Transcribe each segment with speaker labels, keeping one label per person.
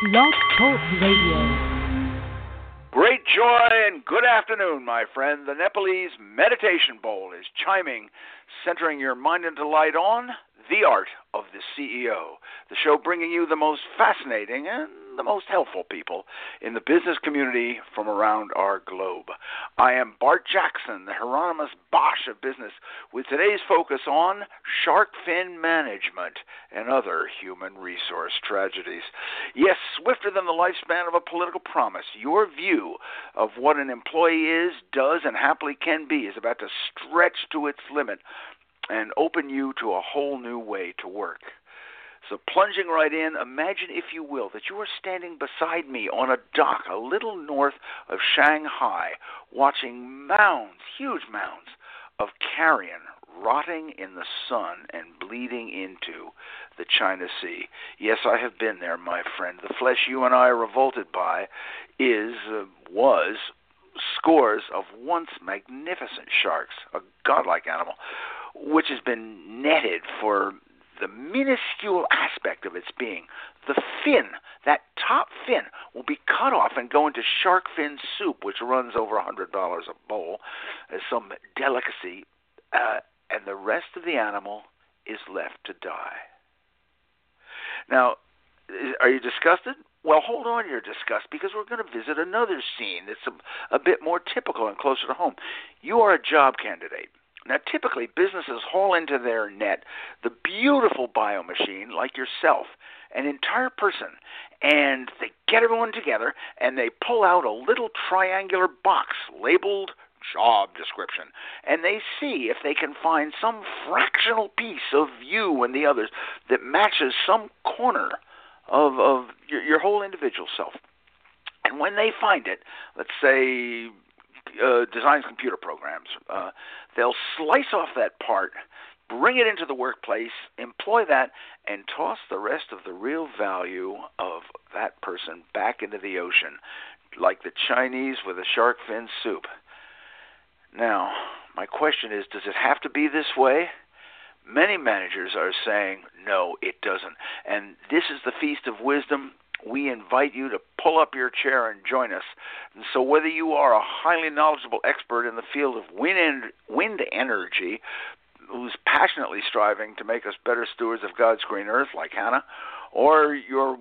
Speaker 1: Blog Talk Radio.
Speaker 2: Great joy and good afternoon, my friend. The Nepalese Meditation Bowl is chiming, centering your mind and delight on the art of the CEO. The show bringing you the most fascinating and the most helpful people in the business community from around our globe. I am Bart Jackson, the Hieronymus Bosch of business, with today's focus on shark fin management and other human resource tragedies. Yes, swifter than the lifespan of a political promise, your view of what an employee is, does, and happily can be is about to stretch to its limit and open you to a whole new way to work. So, plunging right in, imagine, if you will, that you are standing beside me on a dock a little north of Shanghai, watching mounds, huge mounds, of carrion rotting in the sun and bleeding into the China Sea. Yes, I have been there, my friend. The flesh you and I revolted by is, uh, was, scores of once magnificent sharks, a godlike animal, which has been netted for the minuscule aspect of its being. The fin, that top fin, will be cut off and go into shark fin soup, which runs over a $100 a bowl, as some delicacy, uh, and the rest of the animal is left to die. Now, are you disgusted? Well, hold on to your disgust because we're going to visit another scene that's a, a bit more typical and closer to home. You are a job candidate. Now, typically, businesses haul into their net the beautiful bio machine like yourself, an entire person, and they get everyone together and they pull out a little triangular box labeled job description and they see if they can find some fractional piece of you and the others that matches some corner of, of your, your whole individual self. And when they find it, let's say uh, designs computer programs. Uh, they'll slice off that part, bring it into the workplace, employ that, and toss the rest of the real value of that person back into the ocean, like the Chinese with a shark fin soup. Now, my question is does it have to be this way? Many managers are saying, no, it doesn't. And this is the feast of wisdom we invite you to pull up your chair and join us. And so, whether you are a highly knowledgeable expert in the field of wind, wind energy, who's passionately striving to make us better stewards of God's green earth, like Hannah, or you're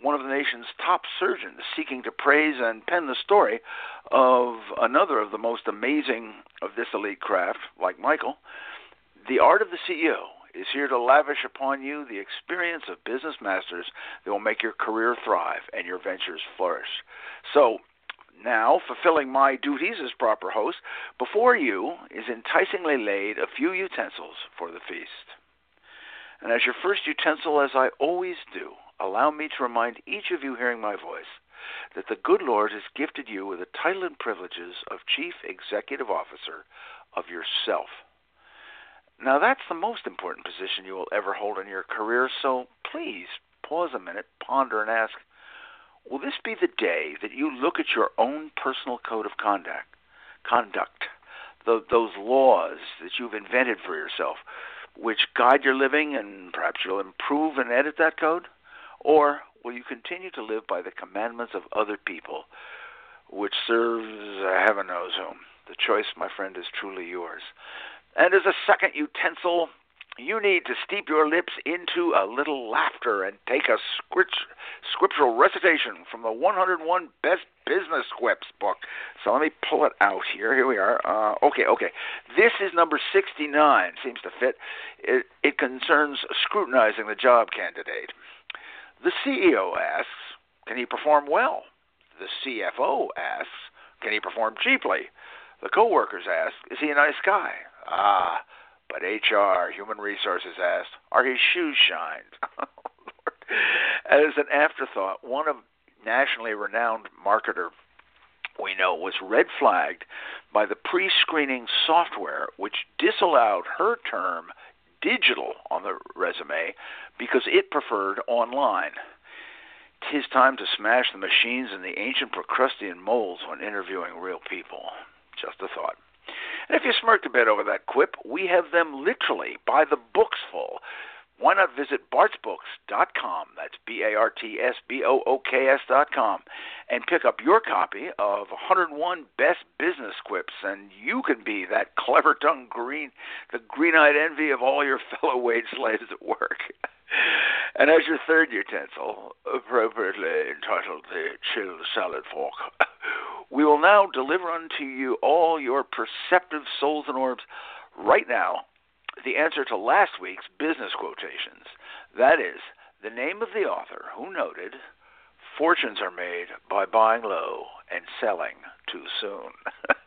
Speaker 2: one of the nation's top surgeons seeking to praise and pen the story of another of the most amazing of this elite craft, like Michael, the art of the CEO is here to lavish upon you the experience of business masters that will make your career thrive and your ventures flourish. So, now, fulfilling my duties as proper host, before you is enticingly laid a few utensils for the feast. And as your first utensil, as I always do, allow me to remind each of you hearing my voice that the good Lord has gifted you with the title and privileges of Chief Executive Officer of yourself. Now, that's the most important position you will ever hold in your career, so please pause a minute, ponder, and ask Will this be the day that you look at your own personal code of conduct, conduct the, those laws that you've invented for yourself, which guide your living and perhaps you'll improve and edit that code? Or will you continue to live by the commandments of other people, which serves heaven knows whom? The choice, my friend, is truly yours. And as a second utensil, you need to steep your lips into a little laughter and take a scriptural recitation from the 101 Best Business Quips book. So let me pull it out here. Here we are. Uh, okay, okay. This is number 69. Seems to fit. It, it concerns scrutinizing the job candidate. The CEO asks, can he perform well? The CFO asks, can he perform cheaply? The coworkers ask, is he a nice guy? Ah, but HR, Human Resources asked, are his shoes shined? As an afterthought, one of nationally renowned marketer we know was red flagged by the pre screening software which disallowed her term digital on the resume because it preferred online. Tis time to smash the machines and the ancient Procrustean molds when interviewing real people. Just a thought. And if you smirked a bit over that quip, we have them literally by the books full. Why not visit bartsbooks.com, that's B A R T S B O O K S.com, and pick up your copy of 101 Best Business Quips, and you can be that clever tongued green, the green eyed envy of all your fellow wage slaves at work. And as your third utensil, appropriately entitled the chilled salad fork, we will now deliver unto you all your perceptive souls and orbs right now the answer to last week's business quotations. That is, the name of the author who noted, Fortunes are made by buying low and selling too soon.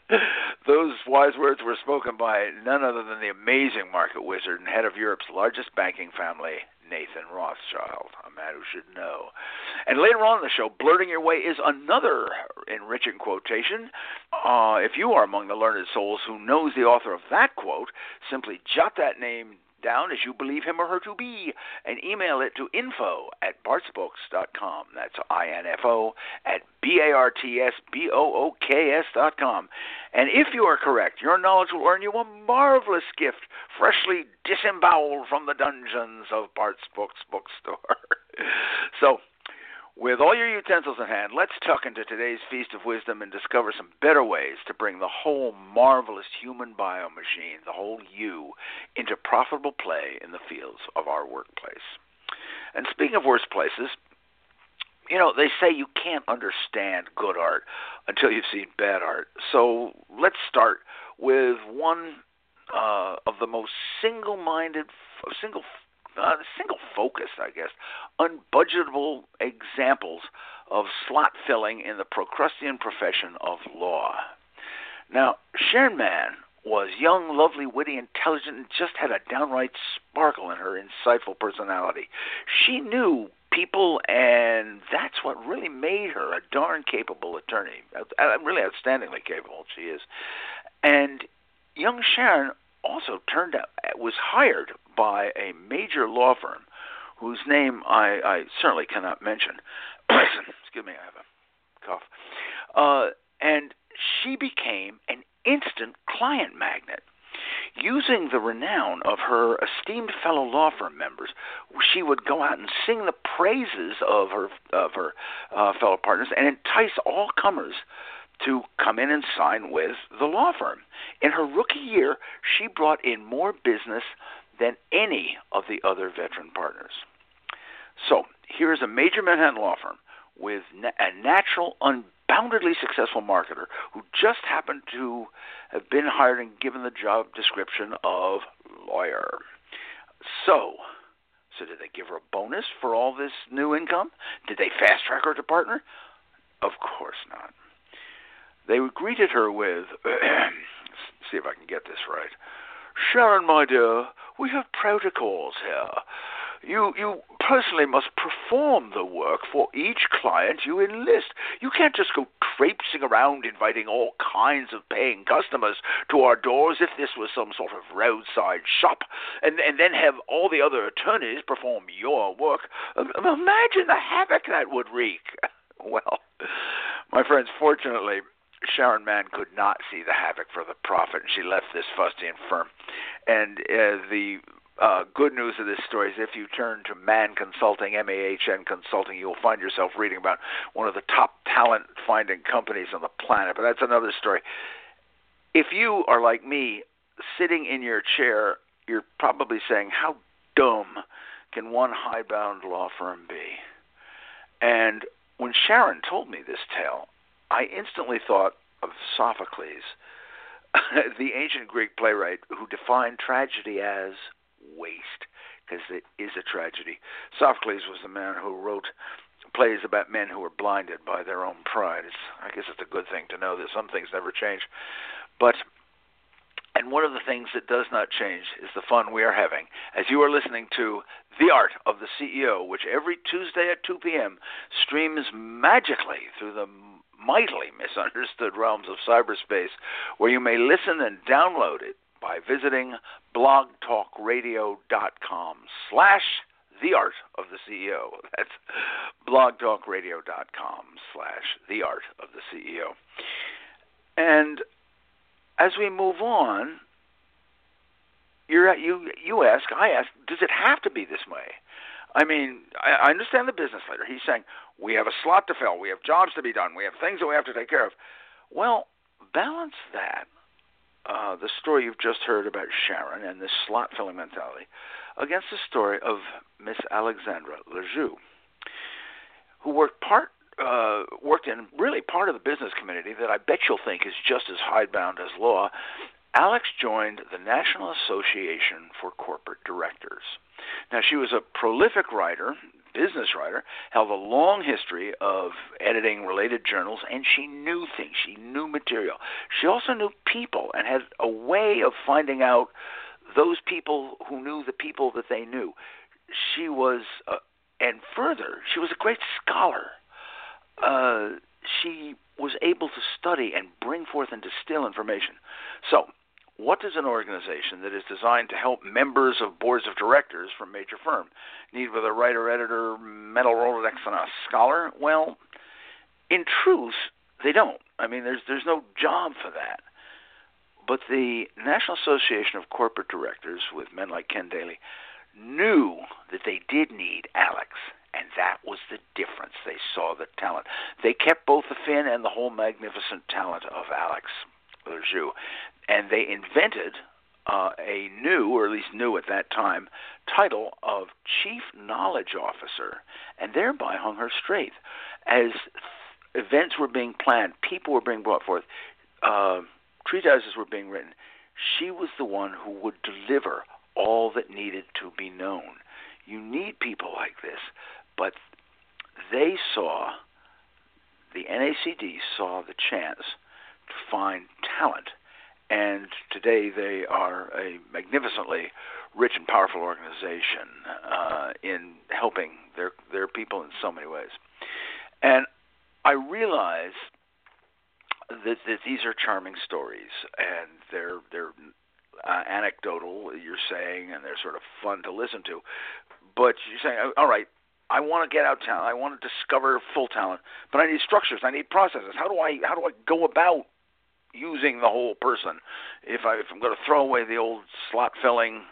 Speaker 2: Those wise words were spoken by none other than the amazing market wizard and head of Europe's largest banking family, Nathan Rothschild, a man who should know. And later on in the show, Blurting Your Way is another enriching quotation. Uh, if you are among the learned souls who knows the author of that quote, simply jot that name down as you believe him or her to be and email it to info at bartsbooks.com. That's I-N-F-O at B-A-R-T-S-B-O-O-K-S dot com. And if you are correct, your knowledge will earn you a marvelous gift, freshly disemboweled from the dungeons of Bart's Books bookstore. so, with all your utensils in hand, let's tuck into today's Feast of Wisdom and discover some better ways to bring the whole marvelous human bio machine, the whole you, into profitable play in the fields of our workplace. And speaking of workplaces, you know, they say you can't understand good art until you've seen bad art. So let's start with one uh, of the most single minded, single uh, single focused, I guess, unbudgetable examples of slot filling in the Procrustean profession of law. Now, Sharon Mahn was young, lovely, witty, intelligent, and just had a downright sparkle in her insightful personality. She knew people, and that's what really made her a darn capable attorney. Really outstandingly capable, she is. And young Sharon also turned out was hired by a major law firm whose name I, I certainly cannot mention. Excuse me, I have a cough. Uh, and she became an instant client magnet. Using the renown of her esteemed fellow law firm members, she would go out and sing the praises of her of her uh, fellow partners and entice all comers to come in and sign with the law firm. In her rookie year, she brought in more business than any of the other veteran partners. So, here is a major Manhattan law firm with a natural, unboundedly successful marketer who just happened to have been hired and given the job description of lawyer. So, so did they give her a bonus for all this new income? Did they fast track her to partner? Of course not. They greeted her with, see if I can get this right. Sharon, my dear, we have protocols here. You you personally must perform the work for each client you enlist. You can't just go traipsing around inviting all kinds of paying customers to our doors if this was some sort of roadside shop, and and then have all the other attorneys perform your work. Um, um, imagine the havoc that would wreak. Well, my friends, fortunately, Sharon Mahn could not see the havoc for the profit, and she left this fustian firm. And uh, the uh, good news of this story is if you turn to Mahn Consulting, M-A-H-N Consulting, you'll find yourself reading about one of the top talent finding companies on the planet. But that's another story. If you are like me, sitting in your chair, you're probably saying, "How dumb can one high-bound law firm be?" And when Sharon told me this tale, I instantly thought of Sophocles, the ancient Greek playwright who defined tragedy as waste, because it is a tragedy. Sophocles was the man who wrote plays about men who were blinded by their own pride. It's, I guess it's a good thing to know that some things never change. But and one of the things that does not change is the fun we are having as you are listening to The Art of the CEO, which every Tuesday at 2 p.m. streams magically through the mightily misunderstood realms of cyberspace, where you may listen and download it by visiting blogtalkradio.com slash the art of the CEO. That's blogtalkradio.com slash the art of the CEO. And as we move on, you're you you ask, I ask, does it have to be this way? I mean, I, I understand the business leader. He's saying we have a slot to fill, we have jobs to be done, we have things that we have to take care of. Well, balance that. Uh, the story you've just heard about Sharon and this slot filling mentality against the story of Miss Alexandra Lajoux, who worked part uh, worked in really part of the business community that I bet you'll think is just as hidebound as law. Alex joined the National Association for Corporate Directors. Now, she was a prolific writer, business writer, held a long history of editing related journals, and she knew things. She knew material. She also knew people and had a way of finding out those people who knew the people that they knew. She was, uh, and further, she was a great scholar. Uh, she was able to study and bring forth and distill information. So, what does an organization that is designed to help members of boards of directors from major firms need with a writer, editor, metal Rolodex, and a scholar? Well, in truth, they don't. I mean, there's there's no job for that. But the National Association of Corporate Directors, with men like Ken Daly, knew that they did need Alex, and that was the difference. They saw the talent. They kept both the fin and the whole magnificent talent of Alex Lajoux, and they invented uh, a new, or at least new at that time, title of Chief Knowledge Officer, and thereby hung her straight. As events were being planned, people were being brought forth, uh, treatises were being written, she was the one who would deliver all that needed to be known. You need people like this, but they saw, the NACD saw the chance to find talent and today they are a magnificently rich and powerful organization uh, in helping their their people in so many ways. And I realize that, that these are charming stories, and they're they're uh, anecdotal. You're saying, and they're sort of fun to listen to. But you're saying, all right, I want to get out talent. I want to discover full talent, but I need structures. I need processes. How do I how do I go about using the whole person. If I if I'm going to throw away the old slot filling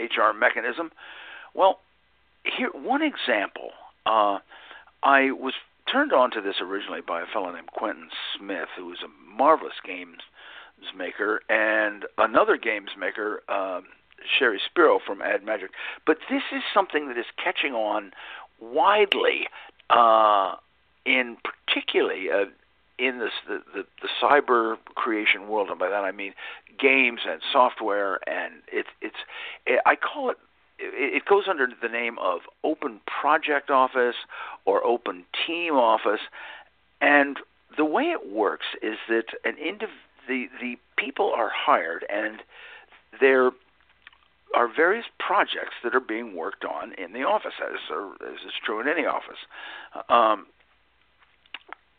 Speaker 2: HR mechanism, well, here one example. Uh, I was turned on to this originally by a fellow named Quentin Smith, who is a marvelous games maker, and another games maker, uh, Sherry Spiro from Ad Magic. But this is something that is catching on widely, uh, in particularly uh, in this the, the, the cyber creation world, and by that I mean games and software, and it's it's it, I call it it goes under the name of Open Project Office or Open Team Office, and the way it works is that an indiv- the the people are hired and there are various projects that are being worked on in the office, as, as is true in any office. Um,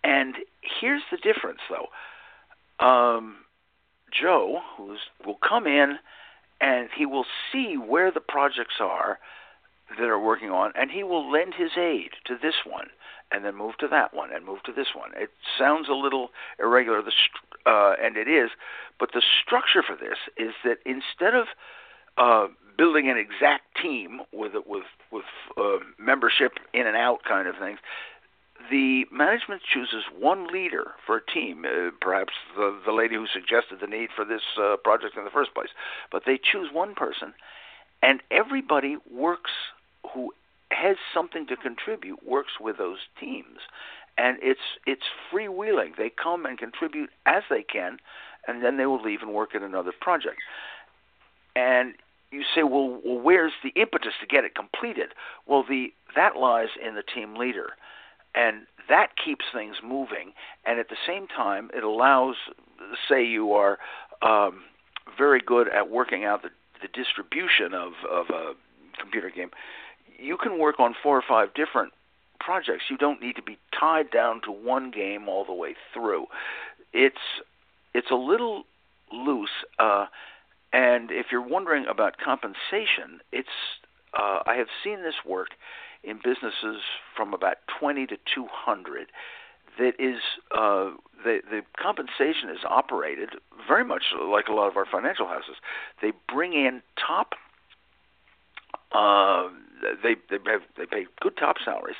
Speaker 2: and here's the difference, though. Um, Joe, will come in, and he will see where the projects are that are working on, and he will lend his aid to this one, and then move to that one, and move to this one. It sounds a little irregular, uh, and it is, but the structure for this is that instead of uh, building an exact team with with with uh, membership in and out kind of things, the management chooses one leader for a team, uh, perhaps the, the lady who suggested the need for this uh, project in the first place. But they choose one person, and everybody works who has something to contribute works with those teams, and it's it's freewheeling. They come and contribute as they can, and then they will leave and work at another project. And you say, well, well, where's the impetus to get it completed? Well, the that lies in the team leader and that keeps things moving. And at the same time, it allows, say, you are um, very good at working out the, the distribution of, of a computer game. You can work on four or five different projects. You don't need to be tied down to one game all the way through. It's it's a little loose. Uh, and if you're wondering about compensation, it's uh, I have seen this work in businesses from about 20 to 200. that is uh, the the compensation is operated very much like a lot of our financial houses. They bring in top. Uh, they they have they pay good top salaries,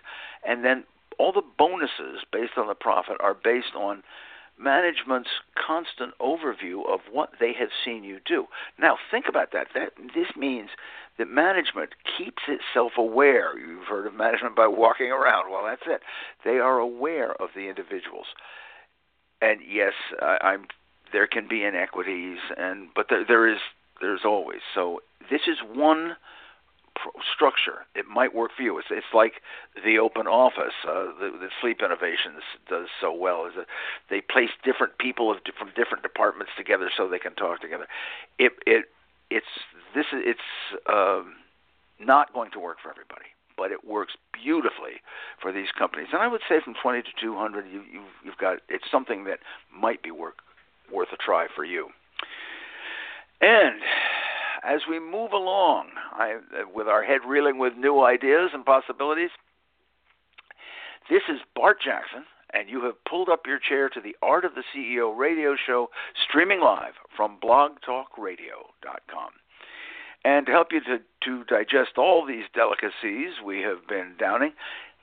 Speaker 2: and then all the bonuses based on the profit are based on management's constant overview of what they have seen you do. Now, think about that. That this means that management keeps itself aware. You've heard of management by walking around. Well, that's it. They are aware of the individuals. And yes, I, I'm there can be inequities and but there, there is there's always. So this is one structure. It might work for you. It's it's like the open office. Uh, the, the sleep innovations does so well. Is that they place different people of, from different departments together so they can talk together. It it it's this is it's um, not going to work for everybody, but it works beautifully for these companies. And I would say from 20 to 200, you, you've you've got it's something that might be work worth a try for you. And as we move along I, with our head reeling with new ideas and possibilities, this is Bart Jackson, and you have pulled up your chair to the Art of the CEO radio show, streaming live from blogtalkradio.com. And to help you to, to digest all these delicacies we have been downing,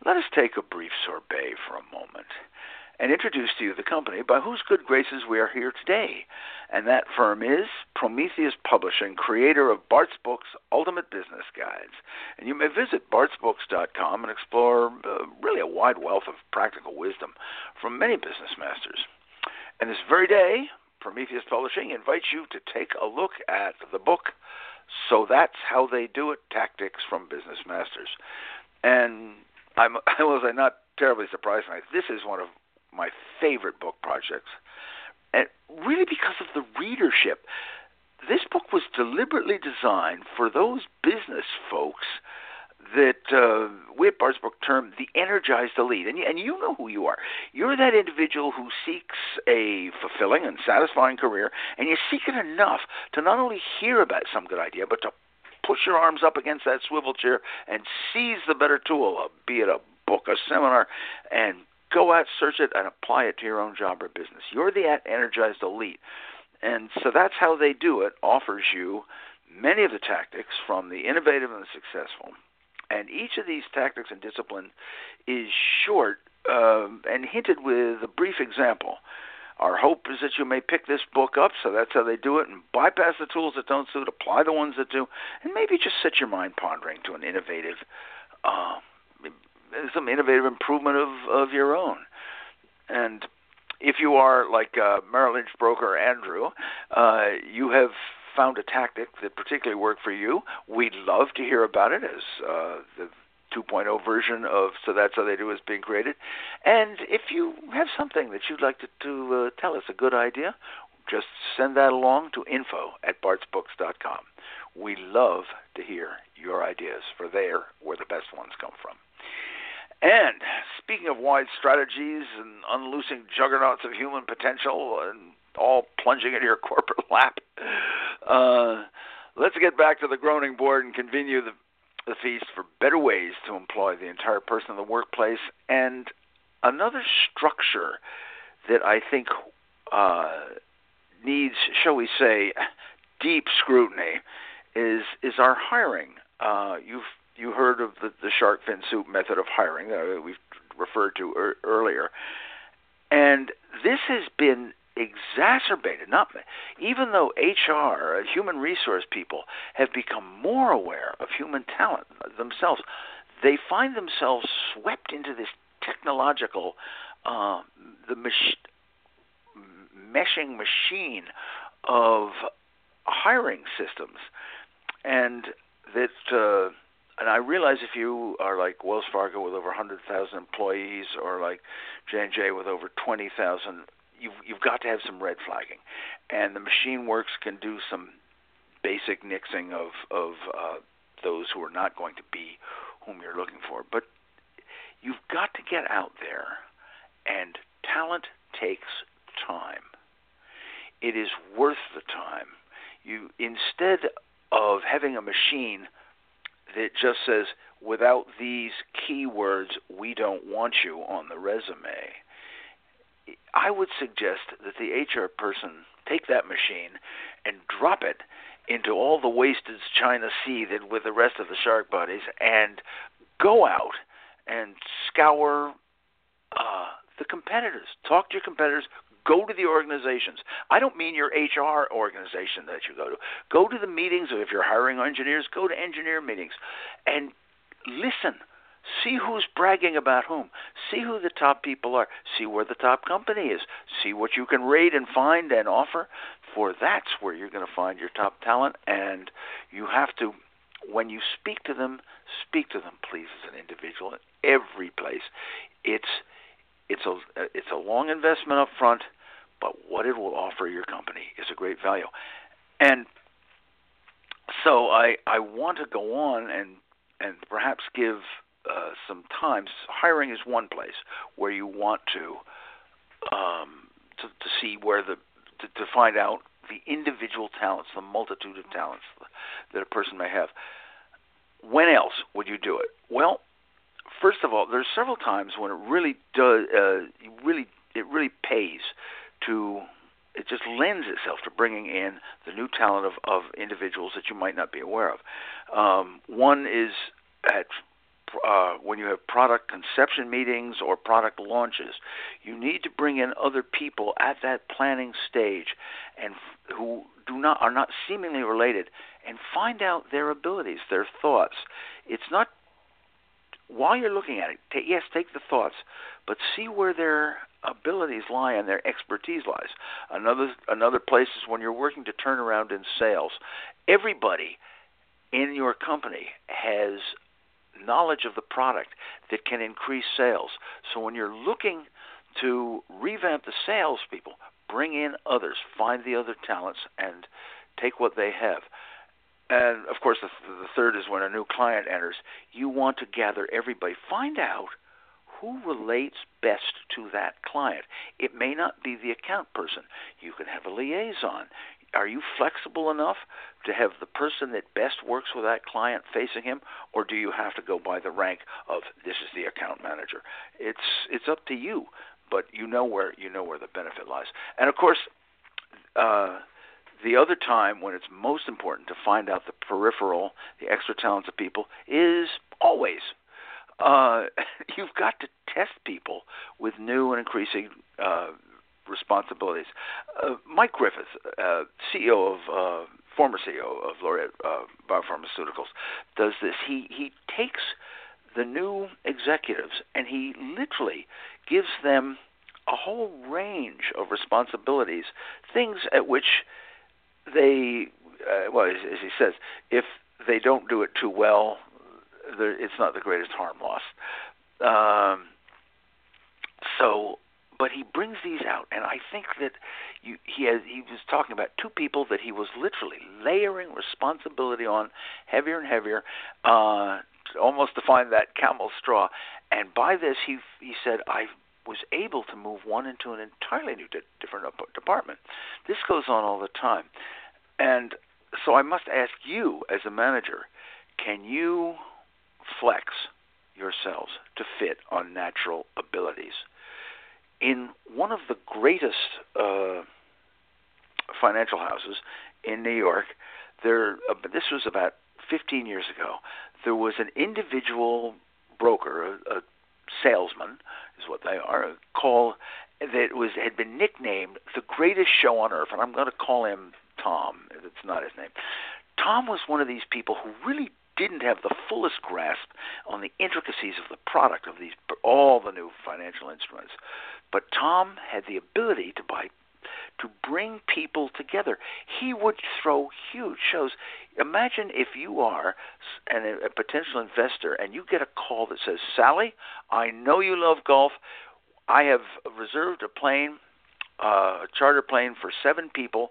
Speaker 2: let us take a brief sorbet for a moment and introduce to you the company by whose good graces we are here today. And that firm is Prometheus Publishing, creator of Bart's Books Ultimate Business Guides. And you may visit bartsbooks.com and explore uh, really a wide wealth of practical wisdom from many business masters. And this very day, Prometheus Publishing invites you to take a look at the book So That's How They Do It Tactics from Business Masters. And I'm, I was not terribly surprised. This is one of my favorite book projects, and really because of the readership. This book was deliberately designed for those business folks that uh, we at Bart's Book term the energized elite. And, and you know who you are. You're that individual who seeks a fulfilling and satisfying career, and you seek it enough to not only hear about some good idea, but to push your arms up against that swivel chair and seize the better tool, be it a book, a seminar, and go out, search it, and apply it to your own job or business. You're the energized elite. And so that's how they do it, offers you many of the tactics from the innovative and the successful. And each of these tactics and disciplines is short uh, and hinted with a brief example. Our hope is that you may pick this book up, so that's how they do it, and bypass the tools that don't suit, apply the ones that do, and maybe just set your mind pondering to an innovative uh, some innovative improvement of of your own. And if you are like uh, Merrill Lynch broker Andrew, uh, you have found a tactic that particularly worked for you. We'd love to hear about it as uh, the 2.0 version of So That's How They Do is being created. And if you have something that you'd like to, to uh, tell us, a good idea, just send that along to info at bartsbooks.com. We love to hear your ideas, for there where the best ones come from. And speaking of wide strategies and unloosing juggernauts of human potential and all plunging into your corporate lap, uh, let's get back to the groaning board and continue the, the feast for better ways to employ the entire person in the workplace. And another structure that I think uh, needs, shall we say, deep scrutiny is is our hiring. Uh, you've you heard of the, the shark fin soup method of hiring that we've referred to er, earlier, and this has been exacerbated. Not even though HR, uh, human resource people, have become more aware of human talent themselves, they find themselves swept into this technological, uh, the mach- meshing machine of hiring systems, and that. Uh, and I realize if you are like Wells Fargo with over 100,000 employees, or like J and J with over 20,000, you've you've got to have some red flagging, and the machine works can do some basic nixing of of uh, those who are not going to be whom you're looking for. But you've got to get out there, and talent takes time. It is worth the time. You instead of having a machine that just says, without these keywords, we don't want you on the resume. I would suggest that the HR person take that machine and drop it into all the wasted China Sea that with the rest of the shark bodies and go out and scour uh, the competitors. Talk to your competitors. Go to the organizations. I don't mean your HR organization that you go to. Go to the meetings. If you're hiring engineers, go to engineer meetings and listen. See who's bragging about whom. See who the top people are. See where the top company is. See what you can rate and find and offer. For that's where you're going to find your top talent. And you have to, when you speak to them, speak to them, please, as an individual. In every place, it's it's a it's a long investment up front, but what it will offer your company is a great value. And so I I want to go on and and perhaps give uh, some times. Hiring is one place where you want to um, to, to see where the to, to find out the individual talents, the multitude of talents that a person may have. When else would you do it? Well, first of all, there's several times when it really does, uh, really it really pays to. It just lends itself to bringing in the new talent of, of individuals that you might not be aware of. Um, one is at uh, when you have product conception meetings or product launches, you need to bring in other people at that planning stage, and who do not are not seemingly related, and find out their abilities, their thoughts. It's not while you're looking at it. Take, yes, take the thoughts, but see where their abilities lie and their expertise lies. Another another place is when you're working to turn around in sales. Everybody in your company has knowledge of the product that can increase sales. So when you're looking to revamp the salespeople, bring in others, find the other talents, and take what they have. And of course, the, the third is when a new client enters, you want to gather everybody, find out who relates best to that client. It may not be the account person. You can have a liaison are you flexible enough to have the person that best works with that client facing him, or do you have to go by the rank of this is the account manager? It's it's up to you, but you know where you know where the benefit lies. And of course, uh, the other time when it's most important to find out the peripheral, the extra talents of people is always. Uh, you've got to test people with new and increasing uh, responsibilities. Uh, Mike Griffith, uh, CEO of uh, former CEO of Laureate uh, Biopharmaceuticals, does this. He he takes the new executives and he literally gives them a whole range of responsibilities, things at which they, uh, well, as, as he says, if they don't do it too well, it's not the greatest harm loss. Um, so but he brings these out, and I think that you, he has. He was talking about two people that he was literally layering responsibility on, heavier and heavier, uh, almost to find that camel straw. And by this, he he said, I was able to move one into an entirely new, di- different department. This goes on all the time, and so I must ask you, as a manager, can you flex yourselves to fit on natural abilities? in one of the greatest uh, financial houses in New York, there. Uh, this was about 15 years ago. There was an individual broker, a, a salesman, is what they are, called that was had been nicknamed the greatest show on earth, and I'm going to call him Tom. It's not his name. Tom was one of these people who really didn't have the fullest grasp on the intricacies of the product of these all the new financial instruments. But Tom had the ability to buy to bring people together. He would throw huge shows. Imagine if you are an, a potential investor and you get a call that says, "Sally, I know you love golf. I have reserved a plane, uh, a charter plane for seven people,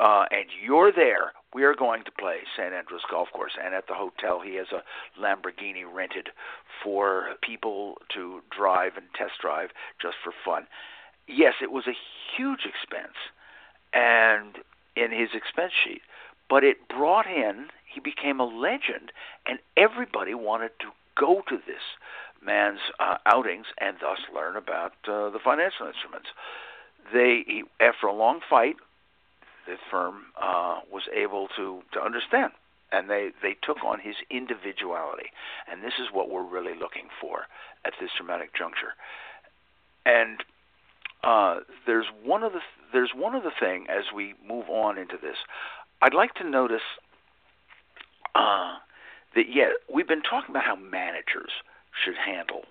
Speaker 2: uh, and you're there we are going to play St. Andrews Golf Course, and at the hotel he has a Lamborghini rented for people to drive and test drive just for fun. Yes, it was a huge expense, and in his expense sheet, but it brought in. He became a legend, and everybody wanted to go to this man's uh, outings and thus learn about uh, the financial instruments. They, he, after a long fight, the firm uh, was able to to understand, and they they took on his individuality, and this is what we're really looking for at this dramatic juncture. And uh, there's one of the there's one other thing as we move on into this. I'd like to notice uh, that yeah, we've been talking about how managers should handle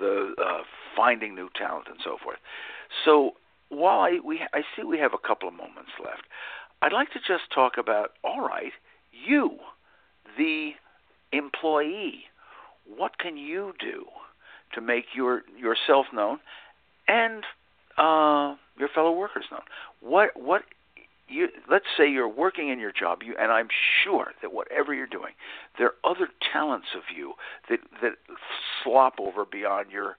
Speaker 2: the uh, finding new talent and so forth. So while I we I see we have a couple of moments left, I'd like to just talk about all right, you, the employee, what can you do to make your yourself known and uh, your fellow workers known? What what you let's say you're working in your job you and I'm sure that whatever you're doing there are other talents of you that that slop over beyond your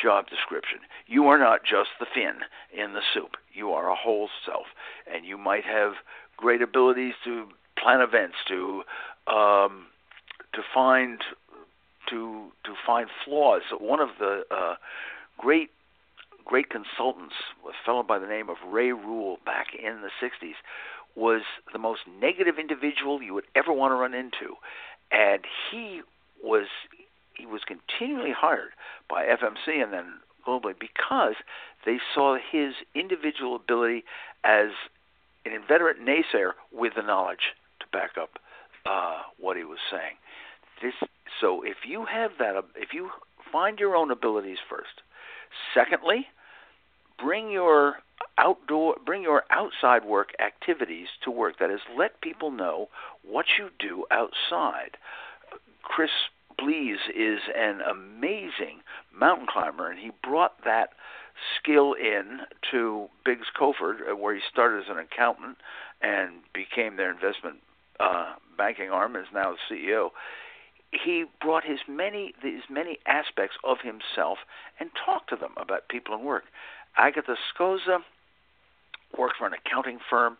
Speaker 2: job description. You are not just the fin in the soup. You are a whole self, and you might have great abilities to plan events, to um, to find to to find flaws. One of the uh, great great consultants, a fellow by the name of Ray Rule, back in the '60s, was the most negative individual you would ever want to run into, and he was he was continually hired by FMC and then globally because they saw his individual ability as an inveterate naysayer with the knowledge to back up uh, what he was saying. This, so if you have that, if you find your own abilities first. Secondly, bring your outdoor, bring your outside work activities to work. That is, let people know what you do outside. Chris Blees is an amazing mountain climber, and he brought that skill in to Biggs Kofford, uh, where he started as an accountant and became their investment uh, banking arm, is now the CEO. He brought his many these many aspects of himself and talked to them about people and work. Agatha Scosa worked for an accounting firm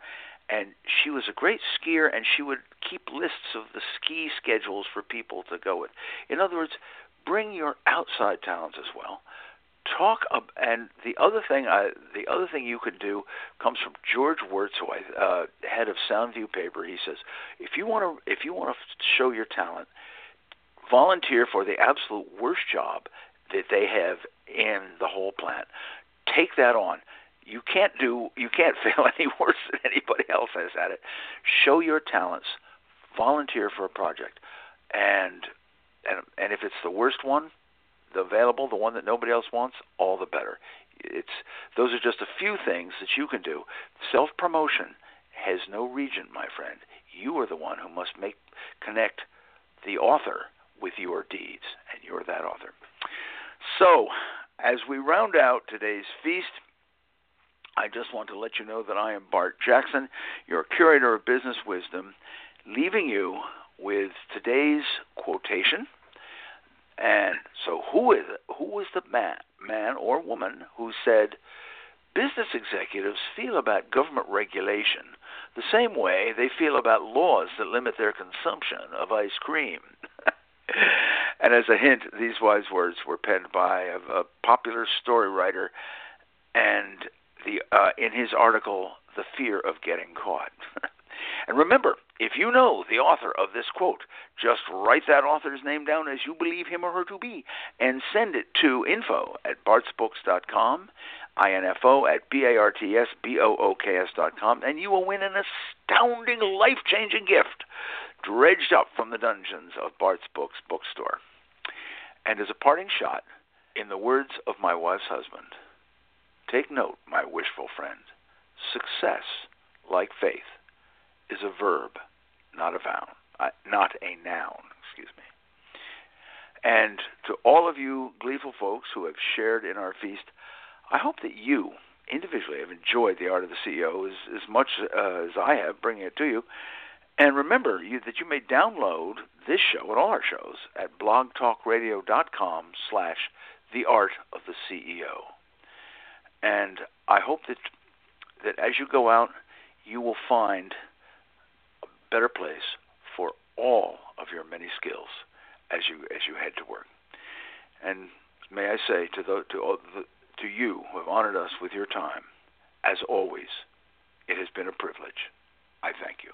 Speaker 2: and she was a great skier and she would keep lists of the ski schedules for people to go with in other words bring your outside talents as well talk ab- and the other thing I, the other thing you could do comes from George Wirtz, who I, uh, head of Soundview paper. He says, if you want to if you want to show your talent, volunteer for the absolute worst job that they have in the whole plant. Take that on you can't do you can't fail any worse than anybody else has at it. Show your talents, volunteer for a project, and and and if it's the worst one, the available, the one that nobody else wants, all the better. It's those are just a few things that you can do. Self promotion has no regent, my friend. You are the one who must make connect the author with your deeds, and you're that author. So, as we round out today's feast, I just want to let you know that I am Bart Jackson, your curator of business wisdom, leaving you with today's quotation. And so, who is it? Who was the man, man or woman who said, "Business executives feel about government regulation the same way they feel about laws that limit their consumption of ice cream." and as a hint, these wise words were penned by a, a popular story writer and the uh, in his article, "The Fear of Getting Caught." and remember, if you know the author of this quote, just write that author's name down as you believe him or her to be, and send it to info at bartsbooks.com, info at b-a-r-t-s-b-o-o-k-s dot com, and you will win an astounding, life-changing gift dredged up from the dungeons of Bart's Books bookstore. And as a parting shot, in the words of my wife's husband, Take note, my wishful friend. Success, like faith, is a verb, not a noun. Uh, not a noun. Excuse me. And to all of you gleeful folks who have shared in our feast, I hope that you individually have enjoyed the art of the CEO as, as much uh, as I have bringing it to you. And remember you, that you may download this show and all our shows at blogtalkradio.com slash the art of the CEO. And I hope that that as you go out, you will find a better place for all of your many skills as you as you head to work. And may I say to the, to to you who have honored us with your time, as always, it has been a privilege. I thank you.